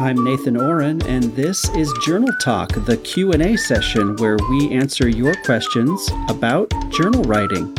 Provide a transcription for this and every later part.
I'm Nathan Ohren and this is Journal Talk, the Q&A session where we answer your questions about journal writing.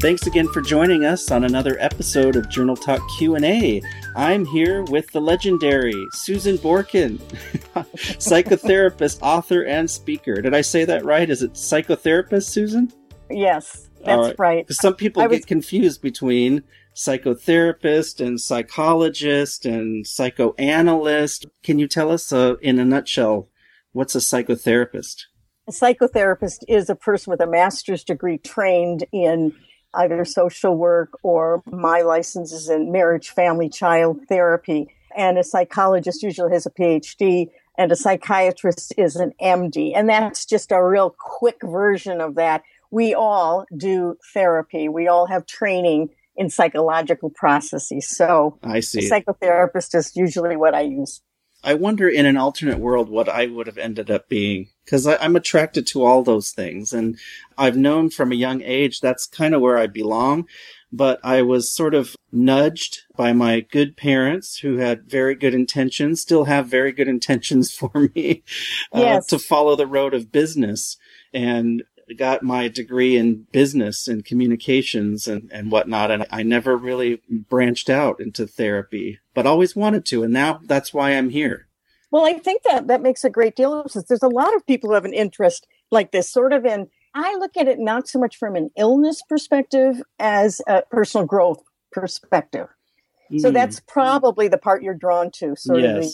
Thanks again for joining us on another episode of Journal Talk Q&A. I'm here with the legendary Susan Borkin, psychotherapist, author, and speaker. Did I say that right? Is it psychotherapist, Susan? Yes, that's right. right. Some people I get was... confused between psychotherapist and psychologist and psychoanalyst. Can you tell us uh, in a nutshell what's a psychotherapist? A psychotherapist is a person with a master's degree trained in either social work or my licenses in marriage, family, child therapy. And a psychologist usually has a PhD and a psychiatrist is an MD. And that's just a real quick version of that. We all do therapy. We all have training in psychological processes. So I see. psychotherapist is usually what I use. I wonder in an alternate world what I would have ended up being because I'm attracted to all those things. And I've known from a young age that's kind of where I belong. But I was sort of nudged by my good parents who had very good intentions, still have very good intentions for me, uh, yes. to follow the road of business. And got my degree in business and communications and, and whatnot. And I never really branched out into therapy, but always wanted to. And now that's why I'm here. Well, I think that that makes a great deal of sense. There's a lot of people who have an interest like this sort of in, I look at it not so much from an illness perspective as a personal growth perspective. Mm. So that's probably the part you're drawn to, sort yes. of the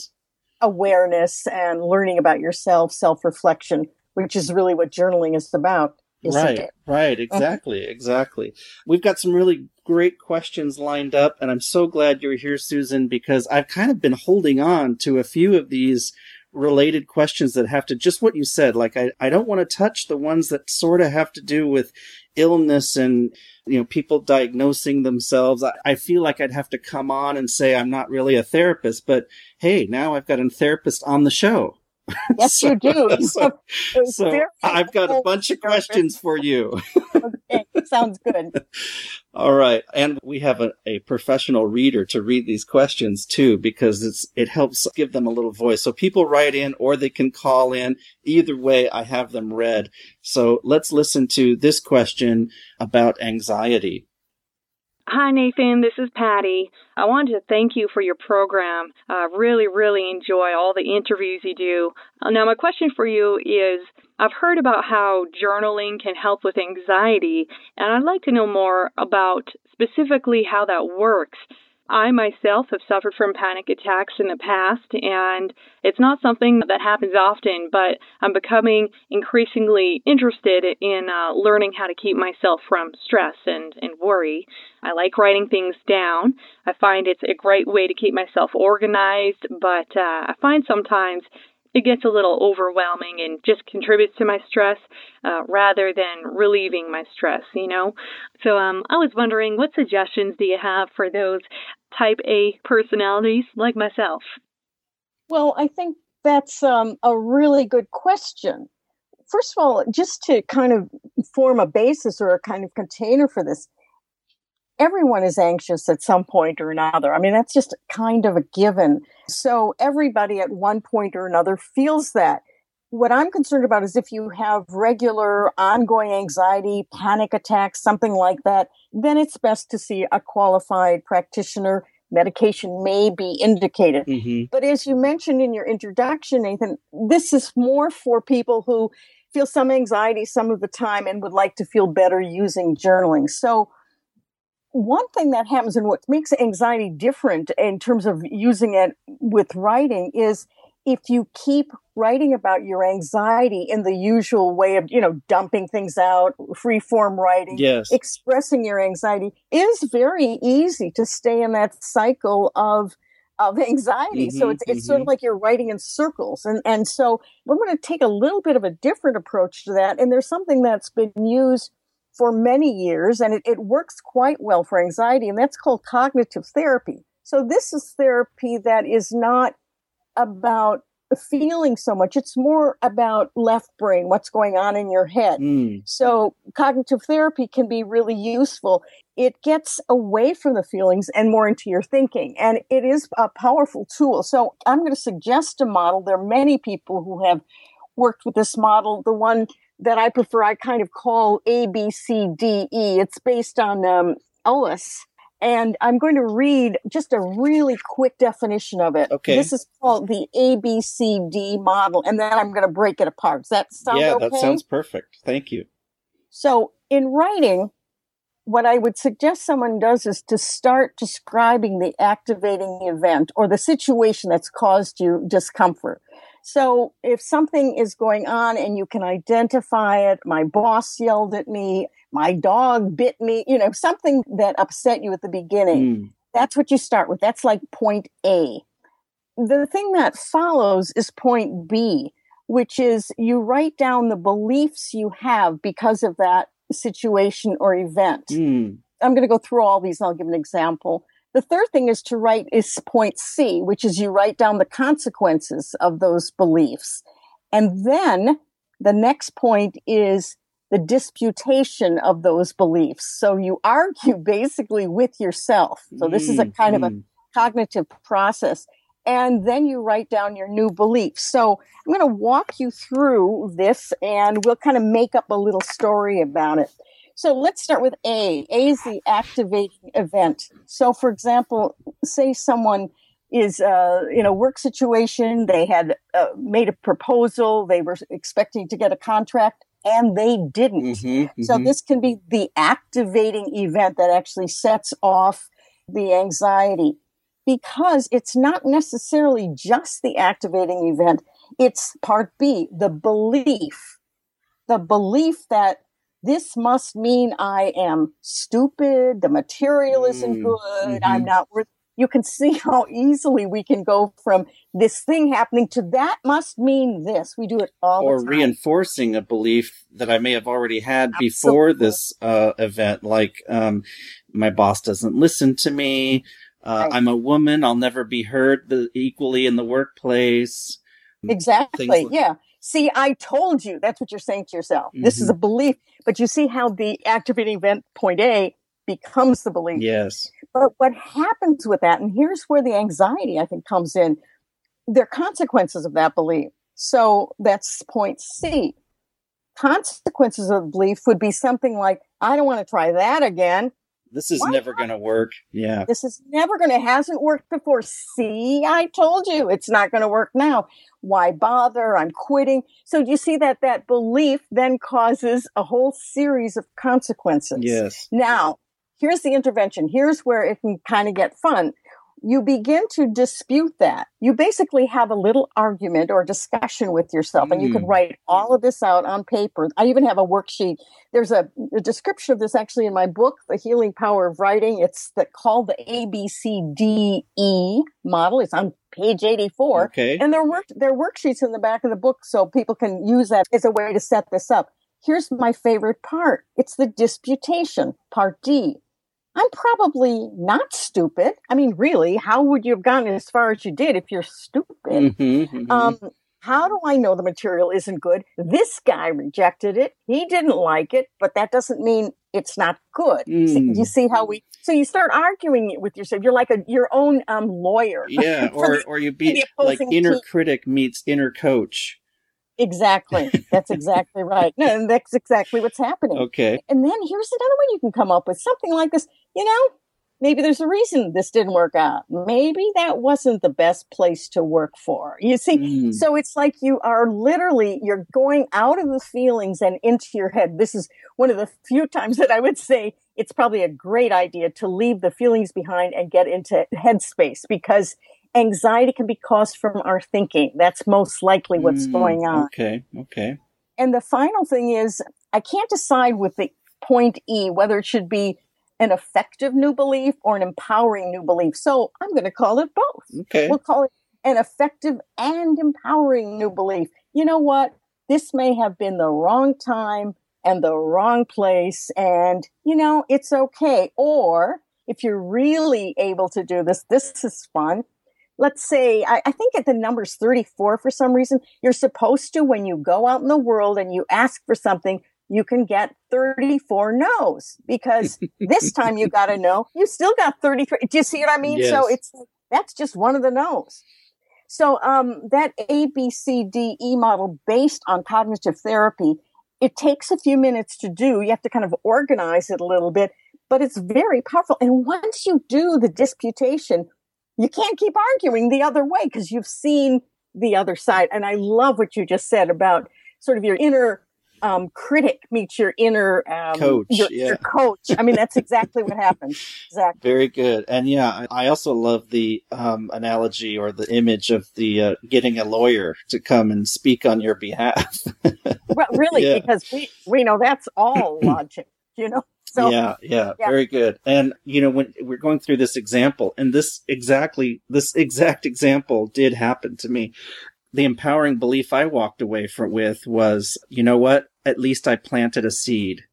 awareness and learning about yourself, self reflection which is really what journaling is about. Right, it? right, uh-huh. exactly, exactly. We've got some really great questions lined up, and I'm so glad you're here, Susan, because I've kind of been holding on to a few of these related questions that have to just what you said. Like, I, I don't want to touch the ones that sort of have to do with illness and, you know, people diagnosing themselves. I, I feel like I'd have to come on and say I'm not really a therapist, but hey, now I've got a therapist on the show. Yes, so, you do. So, so I've got a bunch of questions for you. okay, sounds good. All right, and we have a, a professional reader to read these questions too, because it's it helps give them a little voice. So people write in, or they can call in. Either way, I have them read. So let's listen to this question about anxiety. Hi, Nathan. This is Patty. I wanted to thank you for your program. I really, really enjoy all the interviews you do. Uh, now, my question for you is I've heard about how journaling can help with anxiety, and I'd like to know more about specifically how that works. I myself have suffered from panic attacks in the past, and it's not something that happens often, but I'm becoming increasingly interested in uh, learning how to keep myself from stress and, and worry. I like writing things down. I find it's a great way to keep myself organized, but uh, I find sometimes it gets a little overwhelming and just contributes to my stress uh, rather than relieving my stress, you know? So um, I was wondering what suggestions do you have for those type A personalities like myself? Well, I think that's um, a really good question. First of all, just to kind of form a basis or a kind of container for this, everyone is anxious at some point or another. I mean, that's just kind of a given. So everybody at one point or another feels that. What I'm concerned about is if you have regular ongoing anxiety, panic attacks, something like that, then it's best to see a qualified practitioner. Medication may be indicated. Mm-hmm. But as you mentioned in your introduction, Nathan, this is more for people who feel some anxiety some of the time and would like to feel better using journaling. So one thing that happens and what makes anxiety different in terms of using it with writing is if you keep writing about your anxiety in the usual way of, you know, dumping things out, free form writing, yes. expressing your anxiety is very easy to stay in that cycle of of anxiety. Mm-hmm, so it's it's mm-hmm. sort of mm-hmm. like you're writing in circles. And and so we're going to take a little bit of a different approach to that. And there's something that's been used for many years, and it, it works quite well for anxiety, and that's called cognitive therapy. So this is therapy that is not about feeling so much. It's more about left brain, what's going on in your head. Mm. So cognitive therapy can be really useful. It gets away from the feelings and more into your thinking. And it is a powerful tool. So I'm going to suggest a model. There are many people who have worked with this model. The one that I prefer, I kind of call ABCDE. It's based on um, Ellis. And I'm going to read just a really quick definition of it. Okay. This is called the ABCD model. And then I'm going to break it apart. Does that sound yeah, okay? that sounds perfect. Thank you. So in writing, what I would suggest someone does is to start describing the activating event or the situation that's caused you discomfort. So if something is going on and you can identify it, my boss yelled at me, my dog bit me, you know, something that upset you at the beginning, Mm. that's what you start with. That's like point A. The thing that follows is point B, which is you write down the beliefs you have because of that situation or event. Mm. I'm going to go through all these and I'll give an example. The third thing is to write is point C, which is you write down the consequences of those beliefs. And then the next point is the disputation of those beliefs. So you argue basically with yourself. So this is a Mm, kind of a mm. cognitive process. And then you write down your new beliefs. So I'm going to walk you through this and we'll kind of make up a little story about it. So let's start with A. A is the activating event. So, for example, say someone is uh, in a work situation, they had uh, made a proposal, they were expecting to get a contract, and they didn't. Mhm, So mhm. this can be the activating event that actually sets off the anxiety because it's not necessarily just the activating event. It's part B, the belief, the belief that this must mean I am stupid. The material isn't Mm, good. mhm. I'm not worth. You can see how easily we can go from this thing happening to that must mean this. We do it all or the time. reinforcing a belief that I may have already had before this uh, event, like um, my boss doesn't listen to me. Uh, Right. I'm a woman. I'll never be heard the, equally in the workplace. Exactly. like- yeah. See, I told you. That's what you're saying to yourself. This Mm-hmm. is a belief, but you see how the activating event point A becomes the belief. Yes. But what happens with that, and here's where the anxiety, I think, comes in. There are consequences of that belief. So that's point C. Consequences of belief would be something like, I don't want to try that again. This is Why never going to work. Yeah. This is never going to, hasn't worked before. See, I told you it's not going to work now. Why bother? I'm quitting. So do you see that that belief then causes a whole series of consequences? Yes. Now, here's the intervention. Here's where it can kind of get fun. You begin to dispute that. You basically have a little argument or discussion with yourself, and you can Mm. write all of this out on paper. I even have a worksheet. There's a, a description of this actually in my book, The Healing Power of Writing. It's the, called the ABCDE model. It's on page 84. Okay. And there are work there are worksheets in the back of the book so people can use that as a way to set this up. Here's my favorite part. It's the disputation, part D. I'm probably not stupid. I mean, really, how would you have gotten as far as you did if you're stupid? Mhm, mhm. Um, how do I know the material isn't good? This guy rejected it. He didn't like it, but that doesn't mean it's not good. Mm. you see how we? So you start arguing it with yourself. You're like a your own um, lawyer. yeah. Or the- or you the be like inner team. critic meets inner coach. Exactly. That's exactly right. No, and that's exactly what's happening. Okay. And then here's another one you can come up with something like this. You know, maybe there's a reason this didn't work out. Maybe that wasn't the best place to work for. You see, Mm. so it's like you are literally you're going out of the feelings and into your head. This is one of the few times that I would say it's probably a great idea to leave the feelings behind and get into headspace because anxiety can be caused from our thinking. That's most likely what's Mm, going on. Okay. Okay. And the final thing is, I can't decide with the point E whether it should be an effective new belief or an empowering new belief. So I'm going to call it both. Okay. We'll call it an effective and empowering new belief. You know what? This may have been the wrong time and the wrong place, and you know, it's okay. Or if you're really able to do this, this is fun. let's say, I, I think at the number's 34 for some reason. You're supposed to, when you go out in the world and you ask for something, you can get 34 no's because this time you got a no, you still got 33. Do you see what I mean? Yes. So it's, that's just one of the no's. So um, that ABCDE model based on cognitive therapy, it takes a few minutes to do. You have to kind of organize it a little bit, but it's very powerful. And once you do the disputation, you can't keep arguing the other way because you've seen the other side. And I love what you just said about sort of your inner um, critic meets your inner um, Coach, Your, yeah. your coach. I mean, that's exactly what happens. Exactly. Very good. And yeah, I also love the um, analogy or the image of the uh, getting a lawyer to come and speak on your behalf. Well, really, Yeah. because we we know that's all logic. You know. So yeah, yeah, Yeah. very good. And you know, when we're going through this example, and this exactly, this exact example did happen to me. The empowering belief I walked away from with was, you know what? At least I planted a seed.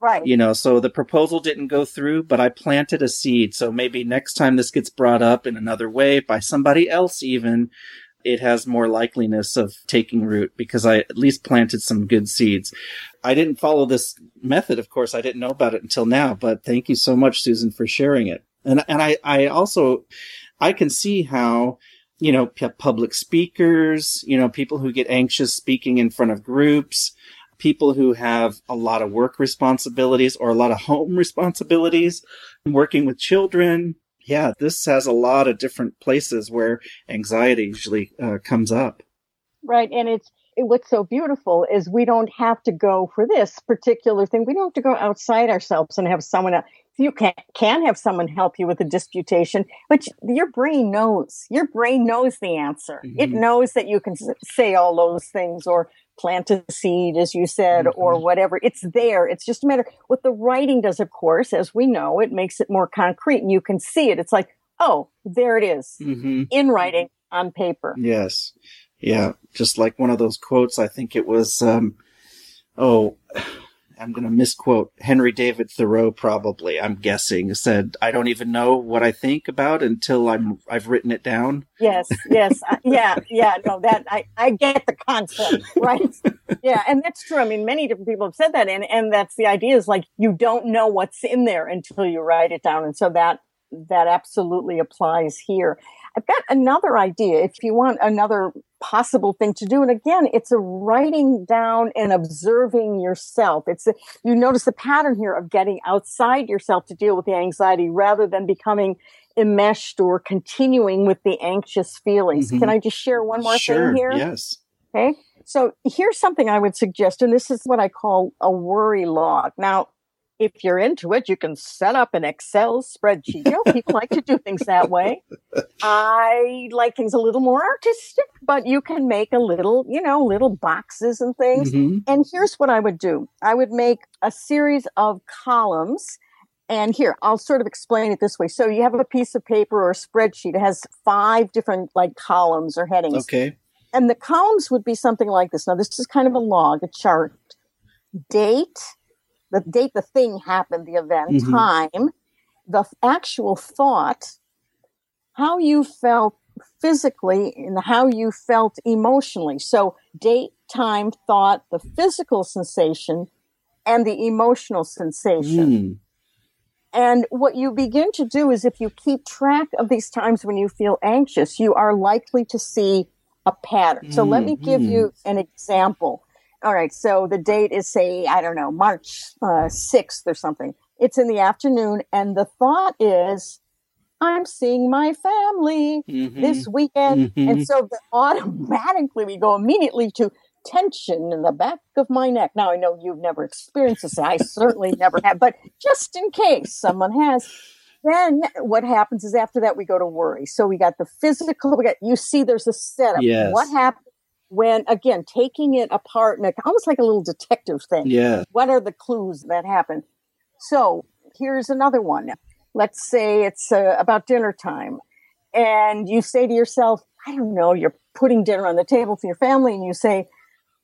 right. You know, so the proposal didn't go through, but I planted a seed. So maybe next time this gets brought up in another way by somebody else, even it has more likeliness of taking root because I at least planted some good seeds. I didn't follow this method. Of course, I didn't know about it until now, but thank you so much, Susan, for sharing it. And, and I, I also, I can see how, you know, public speakers, you know, people who get anxious speaking in front of groups, people who have a lot of work responsibilities or a lot of home responsibilities, working with children. Yeah, this has a lot of different places where anxiety usually uh, comes up. Right. And it's it, what's so beautiful is we don't have to go for this particular thing. We don't have to go outside ourselves and have someone else. You can can have someone help you with a disputation, but your brain knows. Your brain knows the answer. It Mhm. knows that you can say all those things or plant a seed, as you said, or Mhm. whatever. It's there. It's just a matter. What the writing does, of course, as we know, it makes it more concrete, and you can see it. It's like, oh, there it is Mm-hmm. in writing on paper. Yes. Yeah. Just like one of those quotes, I think it was, um, oh, I'm going to misquote Henry David Thoreau, probably, I'm guessing, said, I don't even know what I think about until I'm, I've written it down. Yes, yes, uh, yeah, yeah. No, that I, I get the concept, right? yeah, and that's true. I mean, many different people have said that, and and that's the idea is like you don't know what's in there until you write it down, and so that that absolutely applies here. I've got another idea. If you want another possible thing to do, and again, it's a writing down and observing yourself. It's a, you notice the pattern here of getting outside yourself to deal with the anxiety rather than becoming enmeshed or continuing with the anxious feelings. Mhm. Can I just share one more sure. thing here? Yes. Okay. So here's something I would suggest, and this is what I call a worry log. Now, if you're into it, you can set up an Excel spreadsheet. You know, people like to do things that way. I like things a little more artistic, but you can make a little, you know, little boxes and things. Mhm. And here's what I would do I would make a series of columns. And here, I'll sort of explain it this way. So you have a piece of paper or a spreadsheet. It has five different like columns or headings. Okay. And the columns would be something like this. Now, this is kind of a log, a chart. Date, the date the thing happened, the event, Mhm. time, the actual thought, how you felt physically, and how you felt emotionally. So, date, time, thought, the physical sensation, and the emotional sensation. Mm. And what you begin to do is if you keep track of these times when you feel anxious, you are likely to see a pattern. So let me give Mhm. you an example. All right. So the date is, say, I don't know, March uh, 6th or something. It's in the afternoon. And the thought is, I'm seeing my family Mhm. this weekend. Mhm. And so the, automatically we go immediately to tension in the back of my neck. Now I know you've never experienced this. I certainly never have, but just in case someone has, then what happens is after that we go to worry. So we got the physical, we got you see there's a setup. Yes. What happens when again taking it apart and almost like a little detective thing. Yeah. What are the clues that happen? So here's another one. Let's say it's uh, about dinner time, and you say to yourself, I don't know, you're putting dinner on the table for your family, and you say,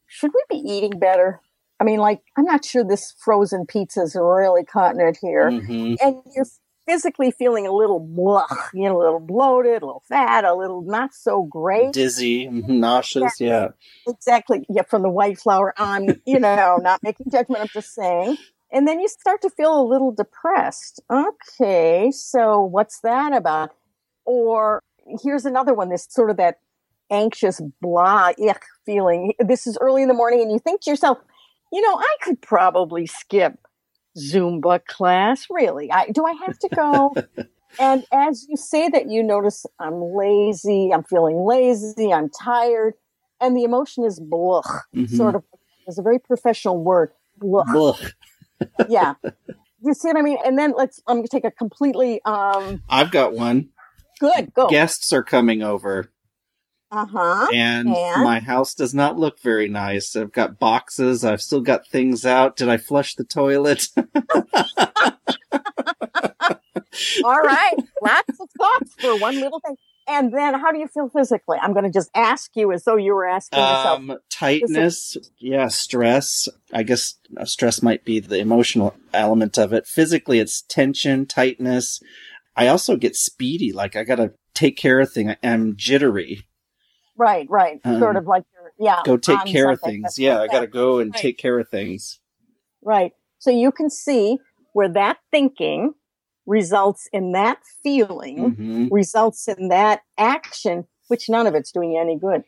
Should we be eating better? I mean, like, I'm not sure this frozen pizza is really cutting it here. Mhm. And you're physically feeling a little blah, ah. you know, a little bloated, a little fat, a little not so great. Dizzy, mm-hmm, nauseous, yeah. Exactly. Yeah, from the white flour. I'm, you know, not making judgment. I'm just saying. And then you start to feel a little depressed. Okay, so what's that about? Or here's another one. This sort of that anxious blah ick feeling. This is early in the morning, and you think to yourself, you know, I could probably skip Zumba class. Really? I, do I have to go? and as you say that, you notice I'm lazy, I'm feeling lazy, I'm tired, and the emotion is blah, mm-hmm. sort of. It's a very professional word. Blah. blah. yeah. You see what I mean? And then let's. I'm going to take a completely. um I've got one. Good. Go. Guests are coming over. Uh-huh. And, and, my house does not look very nice. I've got boxes. I've still got things out. Did I flush the toilet? All right. Lots of thoughts for one little thing. And then how do you feel physically? I'm going to just ask you as though you were asking yourself. Um, tightness. Yeah. Stress. I guess uh, stress might be the emotional element of it. Physically, it's tension, tightness. I also get speedy. Like I got to take care of things. I'm jittery Right, right. Um, sort of like you're, yeah. Go take care of things. Yeah, like I got to go and right. take care of things. Right. So you can see where that thinking results in that feeling, mm-hmm. results in that action, which none of it's doing you any good.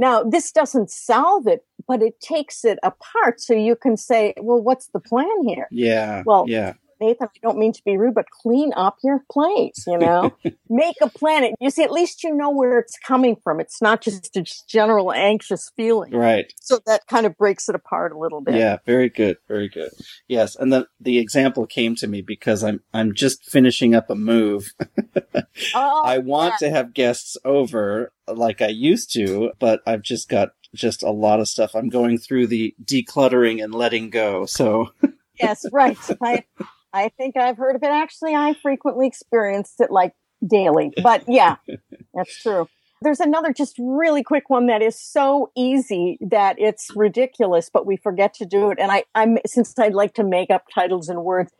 Now, this doesn't solve it, but it takes it apart so you can say, well, what's the plan here? Yeah. Well, yeah. Nathan, I don't mean to be rude, but clean up your place, you know? Make a planet. You see, at least you know where it's coming from. It's not just a general anxious feeling. Right. So that kind of breaks it apart a little bit. Yeah, very good. Very good. Yes. And the, the example came to me because I'm, I'm just finishing up a move. oh, I want yeah. to have guests over like I used to, but I've just got just a lot of stuff. I'm going through the decluttering and letting go. So yes, right. I I think I've heard of it. Actually, I frequently experienced it like daily. But yeah, that's true. There's another just really quick one that is so easy that it's ridiculous, but we forget to do it. And I, I'm since I'd like to make up titles and words,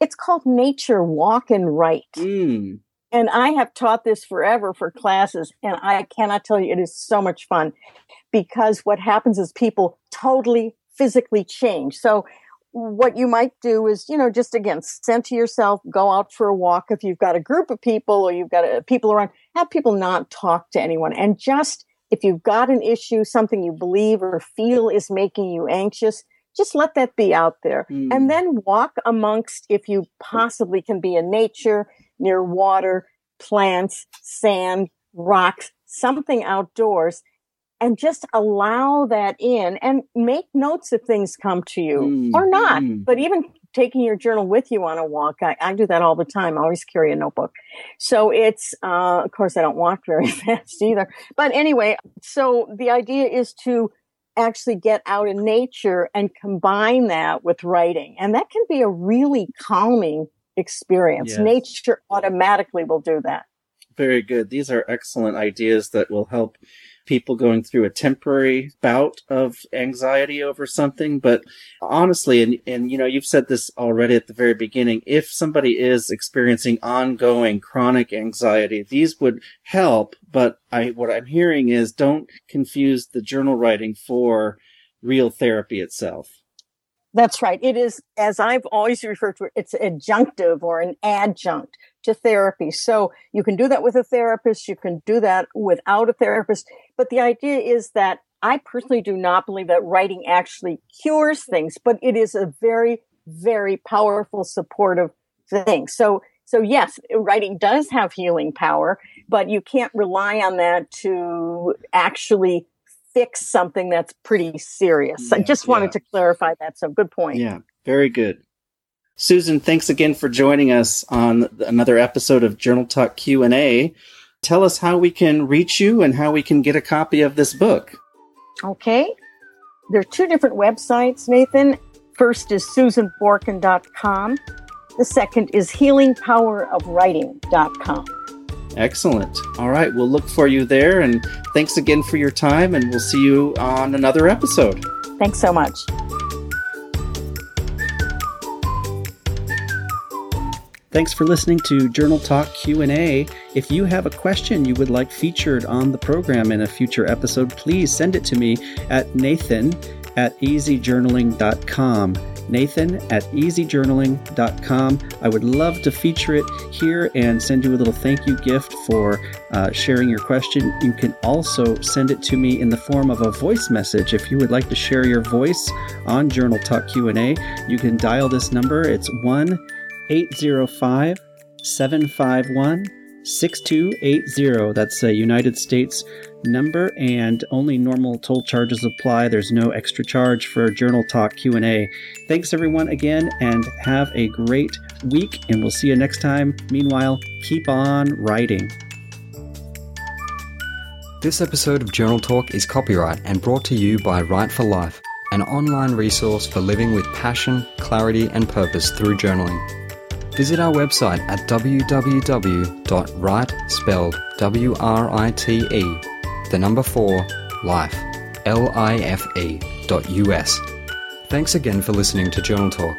it's called Nature Walk and Write. Mm. And I have taught this forever for classes, and I cannot tell you it is so much fun because what happens is people totally physically change. So what you might do is, you know, just again, center yourself, go out for a walk. If you've got a group of people or you've got a, people around, have people not talk to anyone. And just if you've got an issue, something you believe or feel is making you anxious, just let that be out there. Mm. And then walk amongst, if you possibly can be in nature, near water, plants, sand, rocks, something outdoors and just allow that in and make notes if things come to you mm, or not. Mm. But even taking your journal with you on a walk, I, I, do that all the time. I always carry a notebook. So it's, uh, of course, I don't walk very fast either. But anyway, so the idea is to actually get out in nature and combine that with writing. And that can be a really calming experience. Yes. Nature automatically will do that. Very good. These are excellent ideas that will help people going through a temporary bout of anxiety over something. But honestly, and, and you know, you've said this already at the very beginning, if somebody is experiencing ongoing chronic anxiety, these would help. But I, what I'm hearing is don't confuse the journal writing for real therapy itself. That's right. It is, as I've always referred to it, it's adjunctive or an adjunct to therapy. So you can do that with a therapist. You can do that without a therapist. But the idea is that I personally do not believe that writing actually cures things, but it is a very, very powerful supportive thing. So, so yes, writing does have healing power, but you can't rely on that to actually fix something that's pretty serious. Yeah, I just wanted yeah. to clarify that. So good point. Yeah, very good. Susan, thanks again for joining us on another episode of Journal Talk Q&A. Tell us how we can reach you and how we can get a copy of this book. Okay. There are two different websites, Nathan. First is susanborkin.com. The second is healingpowerofwriting.com. Excellent. All right, we'll look for you there. And thanks again for your time, and we'll see you on another episode. Thanks so much. Thanks for listening to Journal Talk Q&A. If you have a question you would like featured on the program in a future episode, please send it to me at nathan at easyjournaling.com. Nathan at easyjournaling.com. I would love to feature it here and send you a little thank you gift for uh, sharing your question. You can also send it to me in the form of a voice message. If you would like to share your voice on Journal Talk Q&A, you can dial this number. It's 1 805 751 6280. That's a United States number and only normal toll charges apply. There's no extra charge for Journal Talk Q&A. Thanks everyone again and have a great week and we'll see you next time. Meanwhile, keep on writing. This episode of Journal Talk is copyright and brought to you by Write for Life, an online resource for living with passion, clarity, and purpose through journaling. Visit our website at www.write, spelled W-R-I-T-E, the number 4, life, L-I-F-E, dot U-S. Thanks again for listening to Journal Talk.